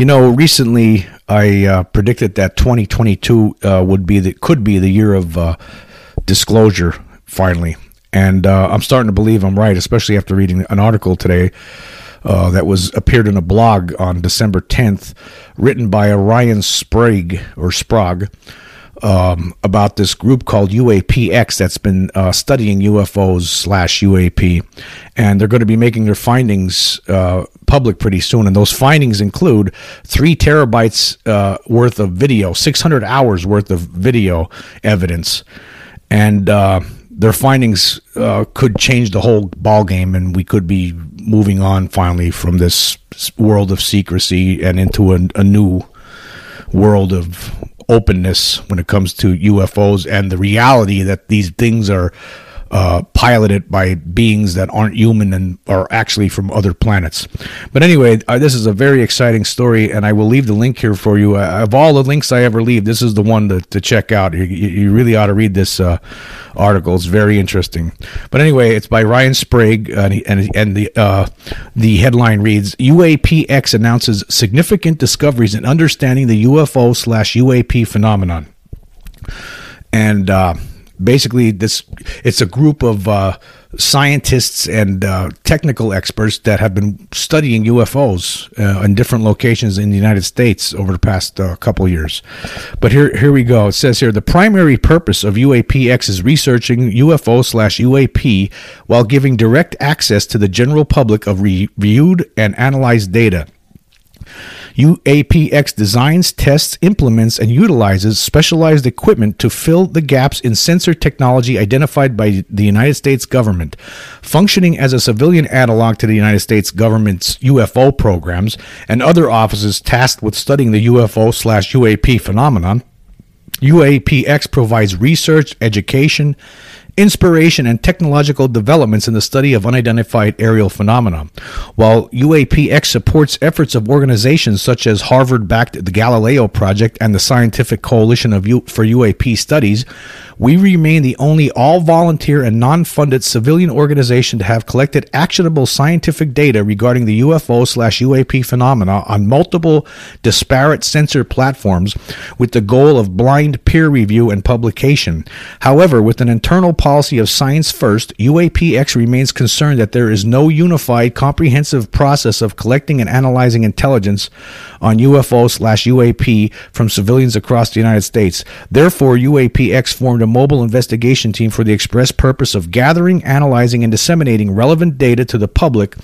You know, recently I uh, predicted that 2022 uh, would be the could be the year of uh, disclosure finally, and uh, I'm starting to believe I'm right, especially after reading an article today uh, that was appeared in a blog on December 10th, written by Orion Sprague or Sprague. Um, about this group called UAPX that's been uh, studying UFOs slash UAP, and they're going to be making their findings uh, public pretty soon. And those findings include three terabytes uh, worth of video, 600 hours worth of video evidence, and uh, their findings uh, could change the whole ball game, and we could be moving on finally from this world of secrecy and into a, a new world of openness when it comes to UFOs and the reality that these things are uh, piloted by beings that aren't human and are actually from other planets. But anyway, uh, this is a very exciting story, and I will leave the link here for you. Uh, of all the links I ever leave, this is the one to, to check out. You, you really ought to read this uh, article. It's very interesting. But anyway, it's by Ryan Sprague, and, he, and, and the uh, the headline reads: UAPX announces significant discoveries in understanding the UFO slash UAP phenomenon. And uh, basically this it's a group of uh, scientists and uh, technical experts that have been studying UFOs uh, in different locations in the United States over the past uh, couple years. But here here we go. It says here the primary purpose of UAPX is researching UFO slash UAP while giving direct access to the general public of reviewed and analyzed data. UAPX designs, tests, implements, and utilizes specialized equipment to fill the gaps in sensor technology identified by the United States government. Functioning as a civilian analog to the United States government's UFO programs and other offices tasked with studying the UFO slash UAP phenomenon, UAPX provides research, education, inspiration, and technological developments in the study of unidentified aerial phenomena. While UAPX supports efforts of organizations such as Harvard backed the Galileo Project and the Scientific Coalition of U- for UAP Studies, we remain the only all volunteer and non funded civilian organization to have collected actionable scientific data regarding the UFO slash UAP phenomena on multiple disparate sensor platforms with the goal of blind peer review and publication. However, with an internal policy of science first, UAPX remains concerned that there is no unified, comprehensive process of collecting and analyzing intelligence on UFO slash UAP from civilians across the United States. Therefore, UAPX formed a mobile investigation team for the express purpose of gathering, analyzing, and disseminating relevant data to the public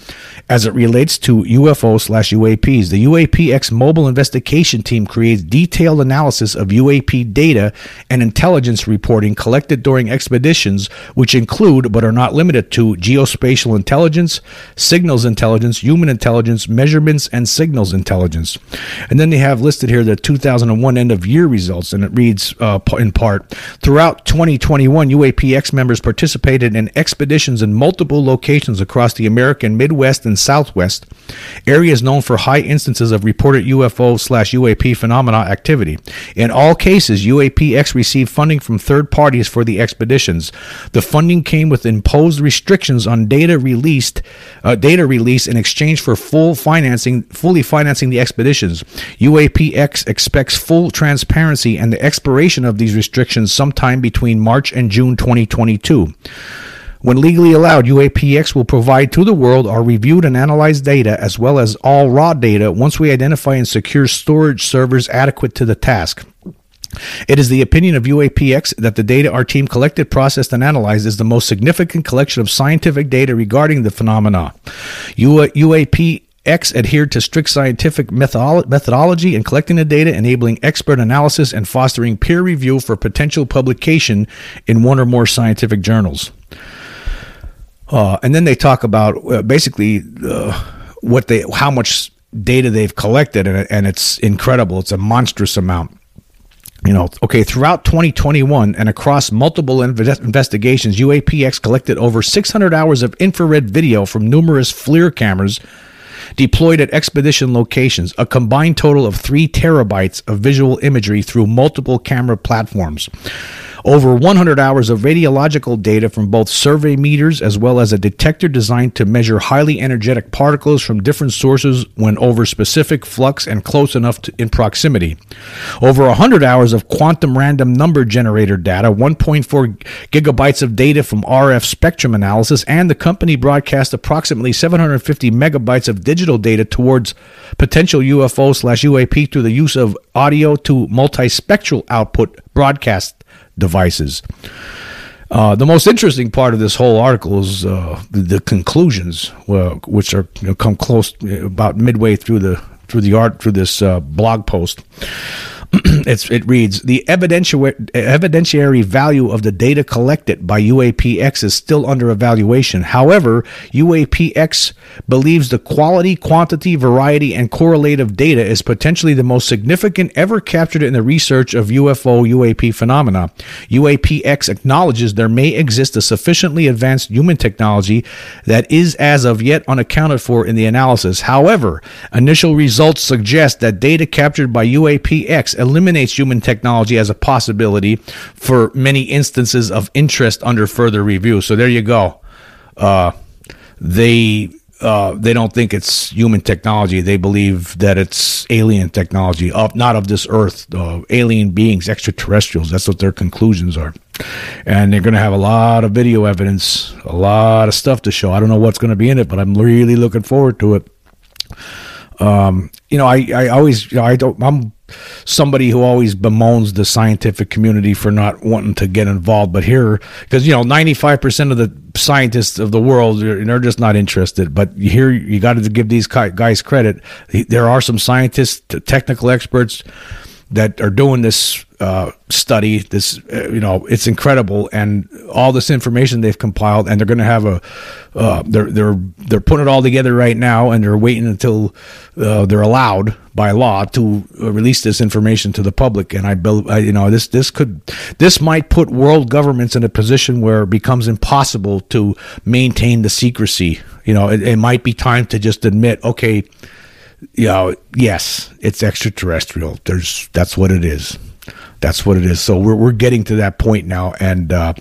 as it relates to UFO slash UAPs. The UAPX mobile investigation team creates detailed analysis of UAP data and intelligence reporting collected during expeditions, which include but are not limited to geospatial intelligence, signals intelligence, human intelligence, measurements, and signals intelligence. And then they have listed here the 2001 end of year results, and it reads uh, in part Throughout 2021, UAPX members participated in expeditions in multiple locations across the American Midwest and Southwest, areas known for high instances of reported UFO slash UAP phenomena activity. In all cases, UAPX received funding from third parties for the expeditions. The funding came with imposed restrictions on data released, uh, data release in exchange for full financing, fully financing the expeditions. UAPX expects full transparency and the expiration of these restrictions sometime between March and June 2022. When legally allowed, UAPX will provide to the world our reviewed and analyzed data as well as all raw data once we identify and secure storage servers adequate to the task. It is the opinion of UAPX that the data our team collected, processed, and analyzed is the most significant collection of scientific data regarding the phenomena. UAP X adhered to strict scientific methodology in collecting the data, enabling expert analysis, and fostering peer review for potential publication in one or more scientific journals. Uh, and then they talk about uh, basically uh, what they, how much data they've collected, and, and it's incredible. It's a monstrous amount you know, okay, throughout 2021 and across multiple inv- investigations, UAPX collected over 600 hours of infrared video from numerous FLIR cameras deployed at expedition locations, a combined total of three terabytes of visual imagery through multiple camera platforms. Over 100 hours of radiological data from both survey meters as well as a detector designed to measure highly energetic particles from different sources when over specific flux and close enough to, in proximity. Over 100 hours of quantum random number generator data, 1.4 gigabytes of data from RF spectrum analysis, and the company broadcast approximately 750 megabytes of digital data towards potential UFO slash UAP through the use of audio to multispectral output broadcast devices. Uh, the most interesting part of this whole article is uh, the, conclusions, which are you know, come close about midway through the through the art through this uh, blog post. it reads the evidentiary, evidentiary value of the data collected by UAPX is still under evaluation. However, UAPX believes the quality, quantity, variety, and correlative data is potentially the most significant ever captured in the research of UFO UAP phenomena. UAPX acknowledges there may exist a sufficiently advanced human technology that is as of yet unaccounted for in the analysis. However, initial results suggest that data captured by UAPX eliminates human technology as a possibility for many instances of interest under further review. So there you go. Uh, they uh, they don't think it's human technology. They believe that it's alien technology, of not of this Earth, uh, alien beings, extraterrestrials. That's what their conclusions are, and they're going to have a lot of video evidence, a lot of stuff to show. I don't know what's going to be in it, but I'm really looking forward to it. Um, you know, I, I always, you know, I don't, I'm somebody who always bemoans the scientific community for not wanting to get involved. But here, because, you know, 95% of the scientists of the world, they're just not interested. But here, you got to give these guys credit. There are some scientists, technical experts that are doing this uh, study. This, uh, you know, it's incredible, and all this information they've compiled, and they're going to have a, uh, they're they're they're putting it all together right now, and they're waiting until uh, they're allowed by law to release this information to the public. And I, build, I, you know, this this could this might put world governments in a position where it becomes impossible to maintain the secrecy. You know, it, it might be time to just admit, okay you know, yes, it's extraterrestrial. There's that's what it is. That's what it is. So we're we're getting to that point now, and uh,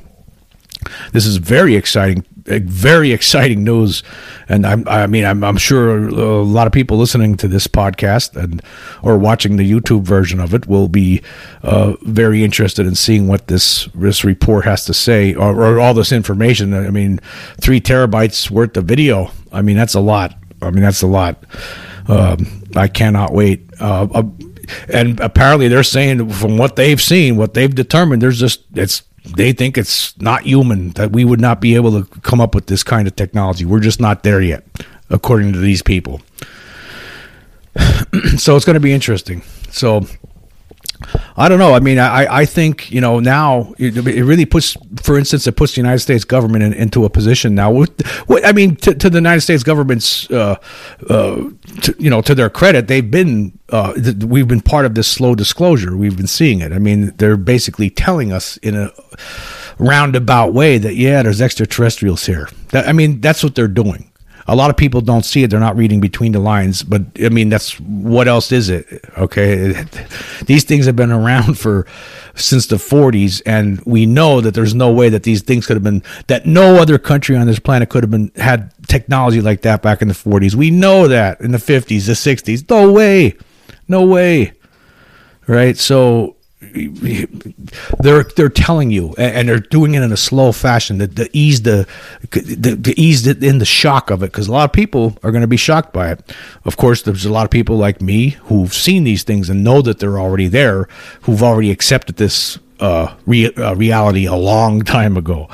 this is very exciting, very exciting news. And I'm, I mean, I'm, I'm sure a lot of people listening to this podcast and or watching the YouTube version of it will be uh, very interested in seeing what this this report has to say or, or all this information. I mean, three terabytes worth of video. I mean, that's a lot. I mean, that's a lot. Um, I cannot wait. Uh, uh, and apparently, they're saying from what they've seen, what they've determined, there's just it's they think it's not human that we would not be able to come up with this kind of technology. We're just not there yet, according to these people. so it's going to be interesting. So I don't know. I mean, I, I think you know now it, it really puts, for instance, it puts the United States government in, into a position now. With, I mean, to, to the United States government's, uh, uh, to, you know, to their credit, they've been uh, th- we've been part of this slow disclosure. We've been seeing it. I mean, they're basically telling us in a roundabout way that yeah, there's extraterrestrials here. That, I mean, that's what they're doing a lot of people don't see it. They're not reading between the lines. But I mean, that's what else is it? Okay, these things have been around for since the 40s, and we know that there's no way that these things could have been that no other country on this planet could have been had technology like that back in the 40s. We know that in the 50s, the 60s. No way, no way. Right. So they're they're telling you, and they're doing it in a slow fashion to, to ease the to, ease it in the shock of it, because a lot of people are going to be shocked by it. Of course, there's a lot of people like me who've seen these things and know that they're already there, who've already accepted this uh, re- uh, reality a long time ago.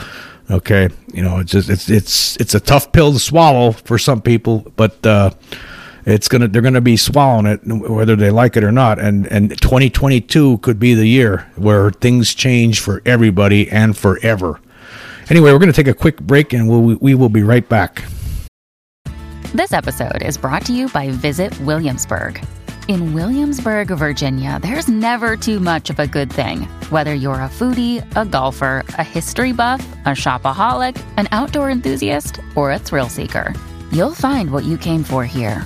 Okay, you know, it's just it's it's it's a tough pill to swallow for some people, but. Uh, it's gonna they're gonna be swallowing it whether they like it or not. And and 2022 could be the year where things change for everybody and forever. Anyway we're gonna take a quick break and we'll, we will be right back. This episode is brought to you by visit williamsburg. In williamsburg virginia there's never too much of a good thing. Whether you're a foodie a golfer a history buff a shopaholic an outdoor enthusiast or a thrill seeker you'll find what you came for here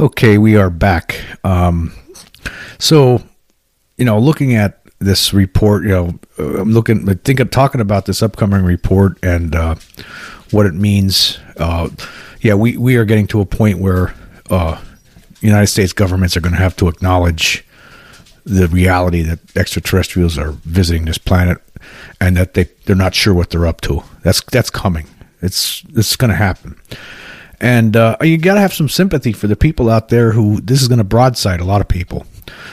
Okay, we are back. Um, so, you know, looking at this report, you know, uh, I'm looking, I think I'm talking about this upcoming report and uh, what it means. Uh, yeah, we, we are getting to a point where uh, United States governments are going to have to acknowledge the reality that extraterrestrials are visiting this planet and that they they're not sure what they're up to. That's that's coming. It's it's going to happen. And uh, you got to have some sympathy for the people out there who this is going to broadside a lot of people,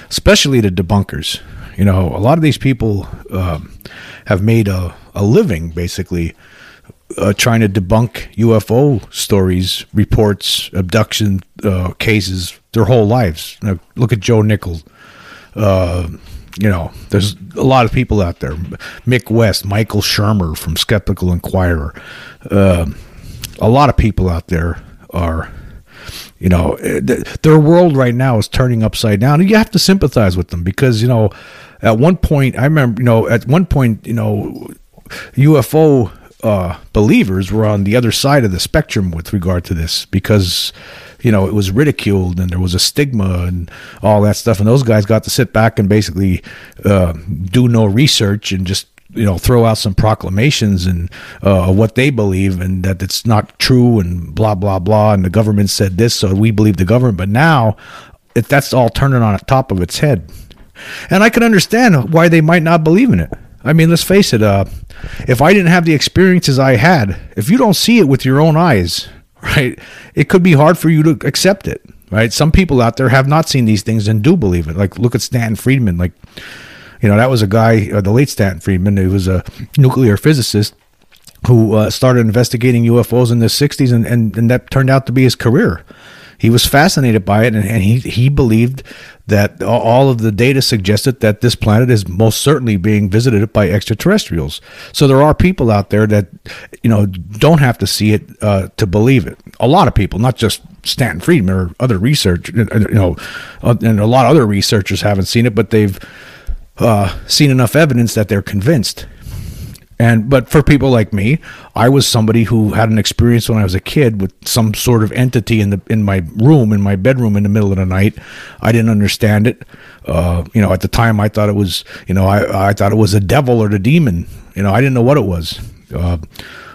especially the debunkers. You know, a lot of these people um, have made a, a living basically uh, trying to debunk UFO stories, reports, abduction uh, cases their whole lives. Now, look at Joe Nichols. Uh, you know, there's a lot of people out there. Mick West, Michael Shermer from Skeptical Inquirer. Uh, a lot of people out there are you know their world right now is turning upside down and you have to sympathize with them because you know at one point i remember you know at one point you know ufo uh, believers were on the other side of the spectrum with regard to this because you know it was ridiculed and there was a stigma and all that stuff and those guys got to sit back and basically uh, do no research and just you know throw out some proclamations and uh, what they believe and that it's not true and blah blah blah. And the government said this so we believe the government. But now that's all turning on top of its head. And i can understand why they might not believe in it. I mean let's face it uh, if i didn't have the experiences i had if you don't see it with your own eyes right it could be hard for you to accept it right? Some people out there have not seen these things and do believe it. Like look at stan friedman like you know, that was a guy, uh, the late Stanton Friedman, who was a nuclear physicist who uh, started investigating UFOs in the 60s, and, and, and that turned out to be his career. He was fascinated by it, and, and he, he believed that all of the data suggested that this planet is most certainly being visited by extraterrestrials. So there are people out there that, you know, don't have to see it uh, to believe it. A lot of people, not just Stanton Friedman or other research, you know, uh, and a lot of other researchers haven't seen it, but they've uh, seen enough evidence that they're convinced. And but for people like me, I was somebody who had an experience when I was a kid with some sort of entity in the in my room, in my bedroom, in the middle of the night. I didn't understand it. Uh, you know, at the time, I thought it was, you know, I I thought it was a devil or the demon. You know, I didn't know what it was. Uh,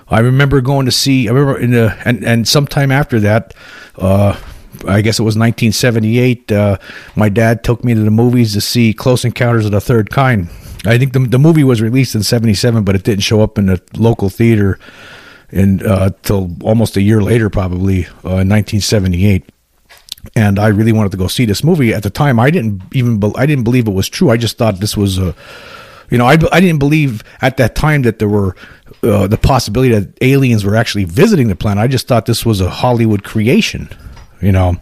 I remember going to see. I remember in the and and sometime after that, uh, I guess it was 1978. Uh, my dad took me to the movies to see Close Encounters of the Third Kind. I think the the movie was released in '77, but it didn't show up in the local theater until uh, almost a year later, probably uh, in 1978. And I really wanted to go see this movie. At the time, I didn't even be- I didn't believe it was true. I just thought this was a you know, I, I didn't believe at that time that there were uh, the possibility that aliens were actually visiting the planet. I just thought this was a Hollywood creation you know.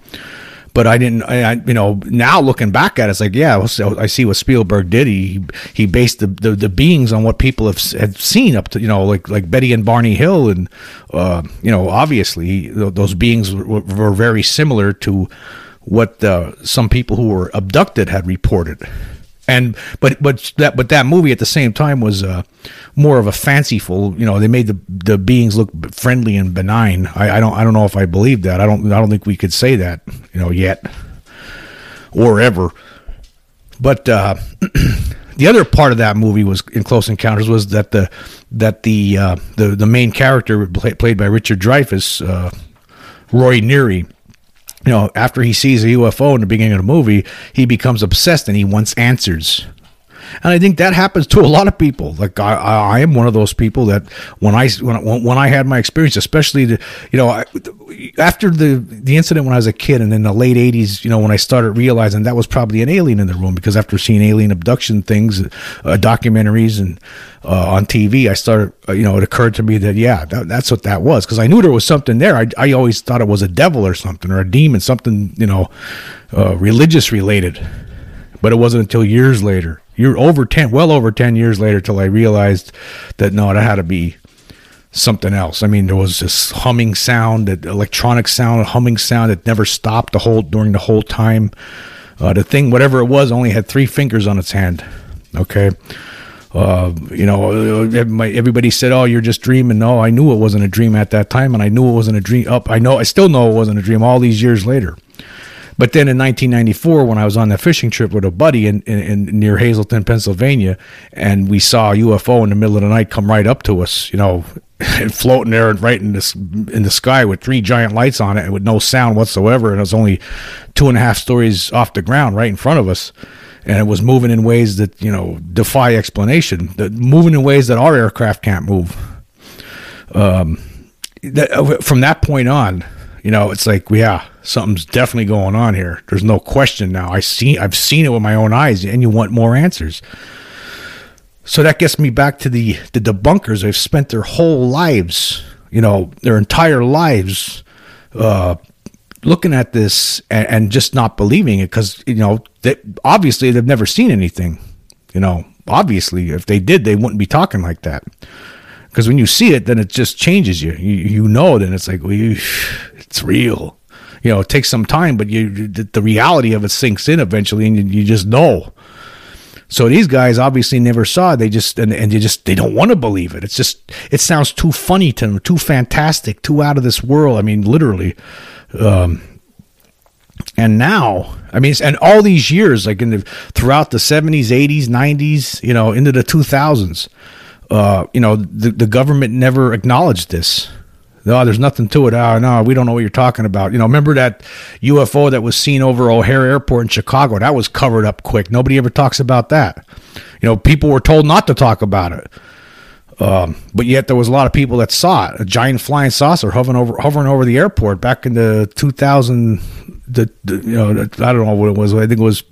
But I didn't, I, you know. Now looking back at it, it's like, yeah, I see what Spielberg did. He he based the, the, the beings on what people have have seen up to, you know, like like Betty and Barney Hill, and uh, you know, obviously those beings were, were very similar to what uh, some people who were abducted had reported and but but that but that movie at the same time was uh, more of a fanciful. You know, they made the the beings look friendly and benign. I, I don't I don't know if I believe that. I don't I don't think we could say that. You know, yet or ever. But uh, the other part of that movie was in Close Encounters was that the that the uh, the the main character play, played by Richard Dreyfuss, uh, Roy Neary. You know, after he sees a UFO in the beginning of the movie, he becomes obsessed and he wants answers and I think that happens to a lot of people. Like I, I am one of those people that when I when when I had my experience, especially the you know I, after the the incident when I was a kid and in the late '80s, you know when I started realizing that was probably an alien in the room because after seeing alien abduction things, uh, documentaries and uh, on TV, I started uh, you know it occurred to me that yeah that, that's what that was because I knew there was something there. I I always thought it was a devil or something or a demon, something you know uh, religious related. But it wasn't until years later you're over 10 well over 10 years later till i realized that no it had to be something else i mean there was this humming sound that electronic sound a humming sound that never stopped the whole during the whole time uh, the thing whatever it was only had three fingers on its hand okay uh, you know, everybody said, "Oh, you're just dreaming." No, I knew it wasn't a dream at that time, and I knew it wasn't a dream. Up, I know, I still know it wasn't a dream all these years later. But then in 1994, when I was on that fishing trip with a buddy in, in, in, near Hazleton, Pennsylvania, and we saw a UFO in the middle of the night come right up to us, you know, and floating there and right in this in the sky with three giant lights on it and with no sound whatsoever, and it was only two and a half stories off the ground right in front of us. And it was moving in ways that you know defy explanation. That moving in ways that our aircraft can't move. Um, that, uh, from that point on, you know, it's like, yeah, something's definitely going on here. There's no question now. I see, I've seen it with my own eyes, and you want more answers. So that gets me back to the the debunkers. They've spent their whole lives, you know, their entire lives, uh, looking at this and, and just not believing it because you know, they, obviously they've never seen anything. You know, obviously, if they did, they wouldn't be talking like that because when you see it, then it just changes you. You, you know, then it's like, well, you, it's real. You know, it takes some time, but you the reality of it sinks in eventually, and you, you just know. So these guys obviously never saw it. They just and, and just they don't want to believe it. It's just it sounds too funny to them, too fantastic, too out of this world. I mean, literally. Um, and now, I mean, and all these years, like in the throughout the seventies, eighties, nineties, you know, into the two thousands, uh, you know, the, the government never acknowledged this. No, there's nothing to it. Oh, no, we don't know what you're talking about. You know, remember that UFO that was seen over O'Hare Airport in Chicago? That was covered up quick. Nobody ever talks about that. You know, people were told not to talk about it. Um, but yet there was a lot of people that saw it. A giant flying saucer hovering over hovering over the airport back in the 2000. The, the, you know I don't know what it was. I think it was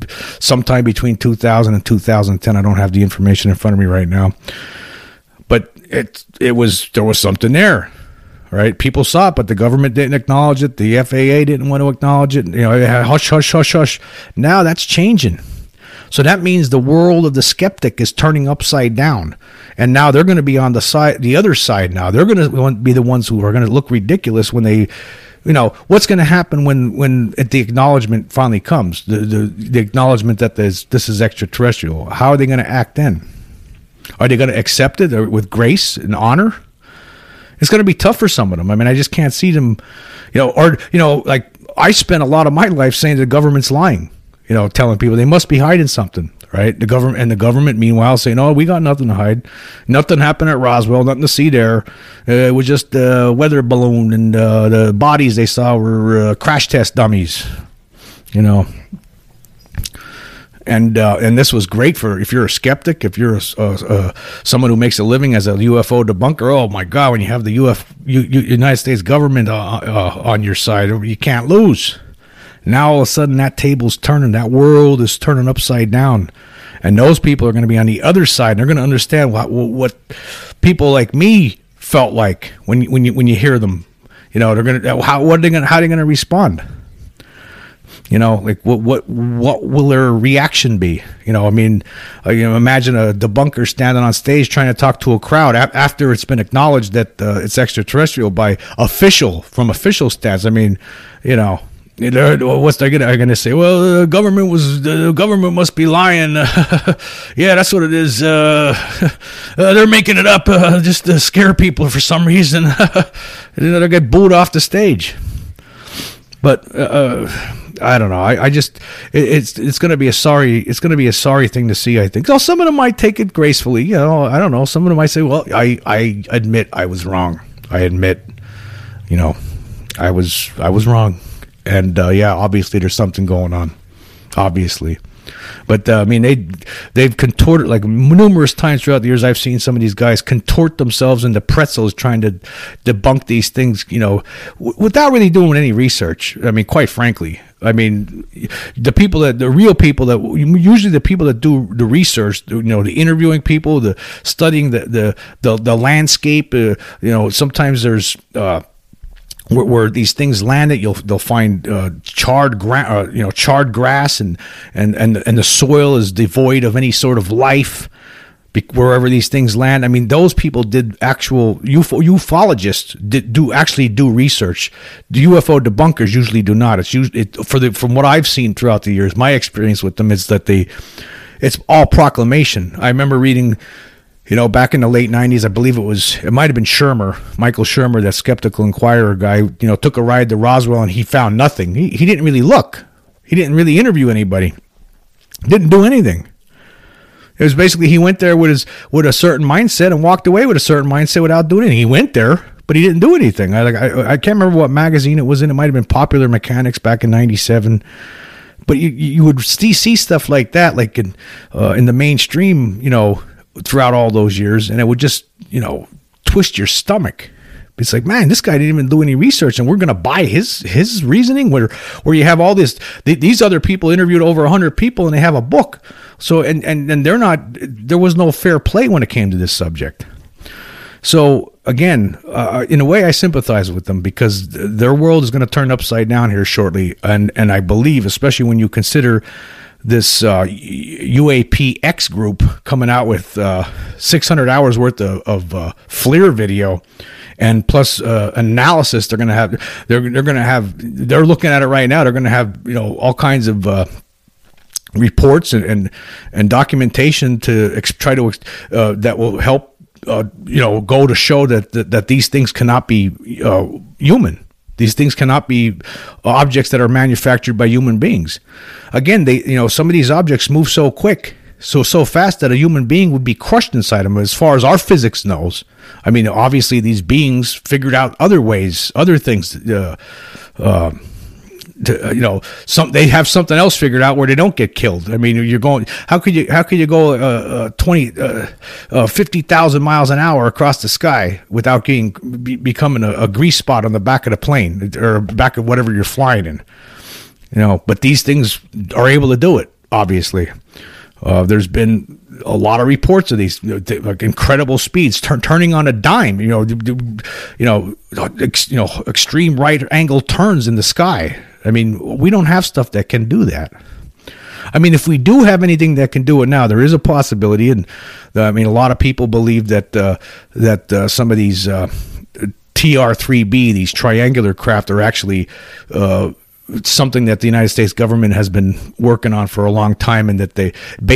sometime between 2000 and 2010. I don't have the information in front of me right now it it was there was something there right? People saw it, but the government didn't acknowledge it. The FAA didn't want to acknowledge it. You know, hush, hush, hush, hush. Now that's changing. So that means the world of the skeptic is turning upside down, and now they're going to be on the side, the other side. Now they're going to be the ones who are going to look ridiculous when they, you know, what's going to happen when when the acknowledgement finally comes, the the, the acknowledgement that this this is extraterrestrial. How are they going to act then? Are they going to accept it with grace and honor? It's going to be tough for some of them. I mean, I just can't see them, you know, or, you know, like I spent a lot of my life saying the government's lying, you know, telling people they must be hiding something, right? The government and the government, meanwhile, saying, "Oh, we got nothing to hide. Nothing happened at Roswell. Nothing to see there. Uh, it was just a weather balloon, and uh, the bodies they saw were uh, crash test dummies." You know, and uh, and this was great for if you're a skeptic, if you're a, someone who makes a living as a UFO debunker. Oh my God, when you have the UF, U, United States government uh, uh, on your side, you can't lose. Now all of a sudden that table's turning, that world is turning upside down, and those people are going to be on the other side. And they're going to understand what what people like me felt like when when you when you hear them. You know, they're going to how what are they going how are they going to respond? You know, like what what what will their reaction be? You know, I mean, uh, you know, imagine a debunker standing on stage trying to talk to a crowd a- after it's been acknowledged that uh, it's extraterrestrial by official from official stats. I mean, you know, what's they gonna, gonna say? Well, the government was the government must be lying. yeah, that's what it is. Uh, uh, they're making it up uh, just to scare people for some reason. and then they get booed off the stage. But uh, I don't know. I, I just it, it's it's going to be a sorry it's going to be a sorry thing to see. I think. Oh, some of them might take it gracefully. You know, I don't know. Some of them might say, "Well, I I admit I was wrong. I admit, you know, I was I was wrong." And uh, yeah, obviously there's something going on. Obviously. But uh, I mean, they they've contorted like numerous times throughout the years. I've seen some of these guys contort themselves into pretzels trying to debunk these things, you know, w- without really doing any research. I mean, quite frankly, I mean, the people that the real people that usually the people that do the research, you know, the interviewing people, the studying the the the, the landscape. Uh, you know, sometimes there's. Uh, where, where, these things land it, you'll they'll find uh, charred uh, you know charred grass and and and and the soil is devoid of any sort of life wherever these things land. I mean, those people did actual UFO ufologists did do actually do research. The UFO debunkers usually do not. It's usually it, for the from what I've seen throughout the years. My experience with them is that they it's all proclamation. I remember reading you know, back in the late '90s, I believe it was it might have been Shermer, Michael Shermer, that skeptical inquirer guy. You know, took a ride to Roswell and he found nothing. He he didn't really look. He didn't really interview anybody. Didn't do anything. It was basically he went there with his with a certain mindset and walked away with a certain mindset without doing anything. He went there, but he didn't do anything. I like I, I can't remember what magazine it was in. It might have been Popular Mechanics back in '97 but you you would see, stuff like that, like in uh, in the mainstream, you know, throughout all those years, and it would just you know twist your stomach. It's like, man, this guy didn't even do any research, and we're going to buy his his reasoning. Where where you have all this, these other people interviewed over hundred people, and they have a book. So and and and they're not. There was no fair play when it came to this subject. So again, uh, in a way, I sympathize with them because their world is going to turn upside down here shortly, and and I believe, especially when you consider this uh, UAPX group coming out with uh, 600 hours worth of, of uh, FLIR video. And plus uh, analysis they're going to have they're they're going to have they're looking at it right now. They're going to have you know all kinds of uh, reports and, and, and documentation to ex- try to uh, that will help you know go to show that, that that these things cannot be uh, human these things cannot be objects that are manufactured by human beings. Again, they you know some of these objects move so quick, so so fast that a human being would be crushed inside them. As far as our physics knows, I mean, obviously these beings figured out other ways, other things. Uh, uh, to, uh, you know, some they have something else figured out where they don't get killed. I mean, you're going. How could you? How could you go uh, uh, 20, uh, uh, 50,000 miles an hour across the sky without getting be, becoming a, a, grease spot on the back of the plane or back of whatever you're flying in? You know, but these things are able to do it. Obviously, uh, there's been a lot of reports of these like incredible speeds turn, turning on a dime. You know, you know, ex, you know, extreme right angle turns in the sky. I mean, we don't have stuff that can do that. I mean, if we do have anything that can do it now, there is a possibility, and uh, I mean, a lot of people believe that uh, that uh, some of these uh, TR-3B, these triangular craft, are actually uh, something that the United States government has been working on for a long time, and that they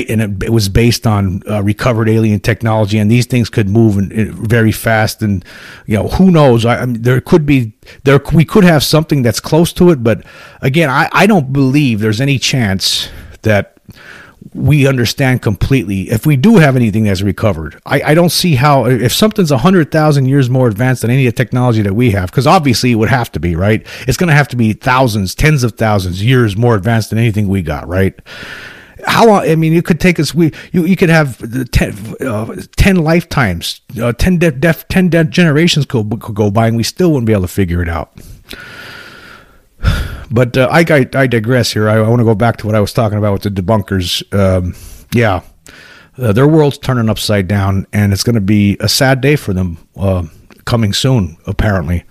and it, was based on uh, recovered alien technology, and these things could move in, in very fast, and you know who knows? I, I mean, there could be there we could have something that's close to it, but again, I, I don't believe there's any chance that we understand completely. If we do have anything that's recovered, I, I don't see how, if something's 100,000 years more advanced than any of the technology that we have, because obviously it would have to be, right? It's going to have to be thousands, tens of thousands years more advanced than anything we got, right? How long? I mean, it could take us. We you, you could have 10, uh, 10 lifetimes, uh, ten de- def, ten de- generations could, could go by, and we still wouldn't be able to figure it out. But uh, I, I, I digress here. I, I want to go back to what I was talking about with the debunkers. Um, yeah, uh, their world's turning upside down, and it's going to be a sad day for them uh, coming soon. Apparently,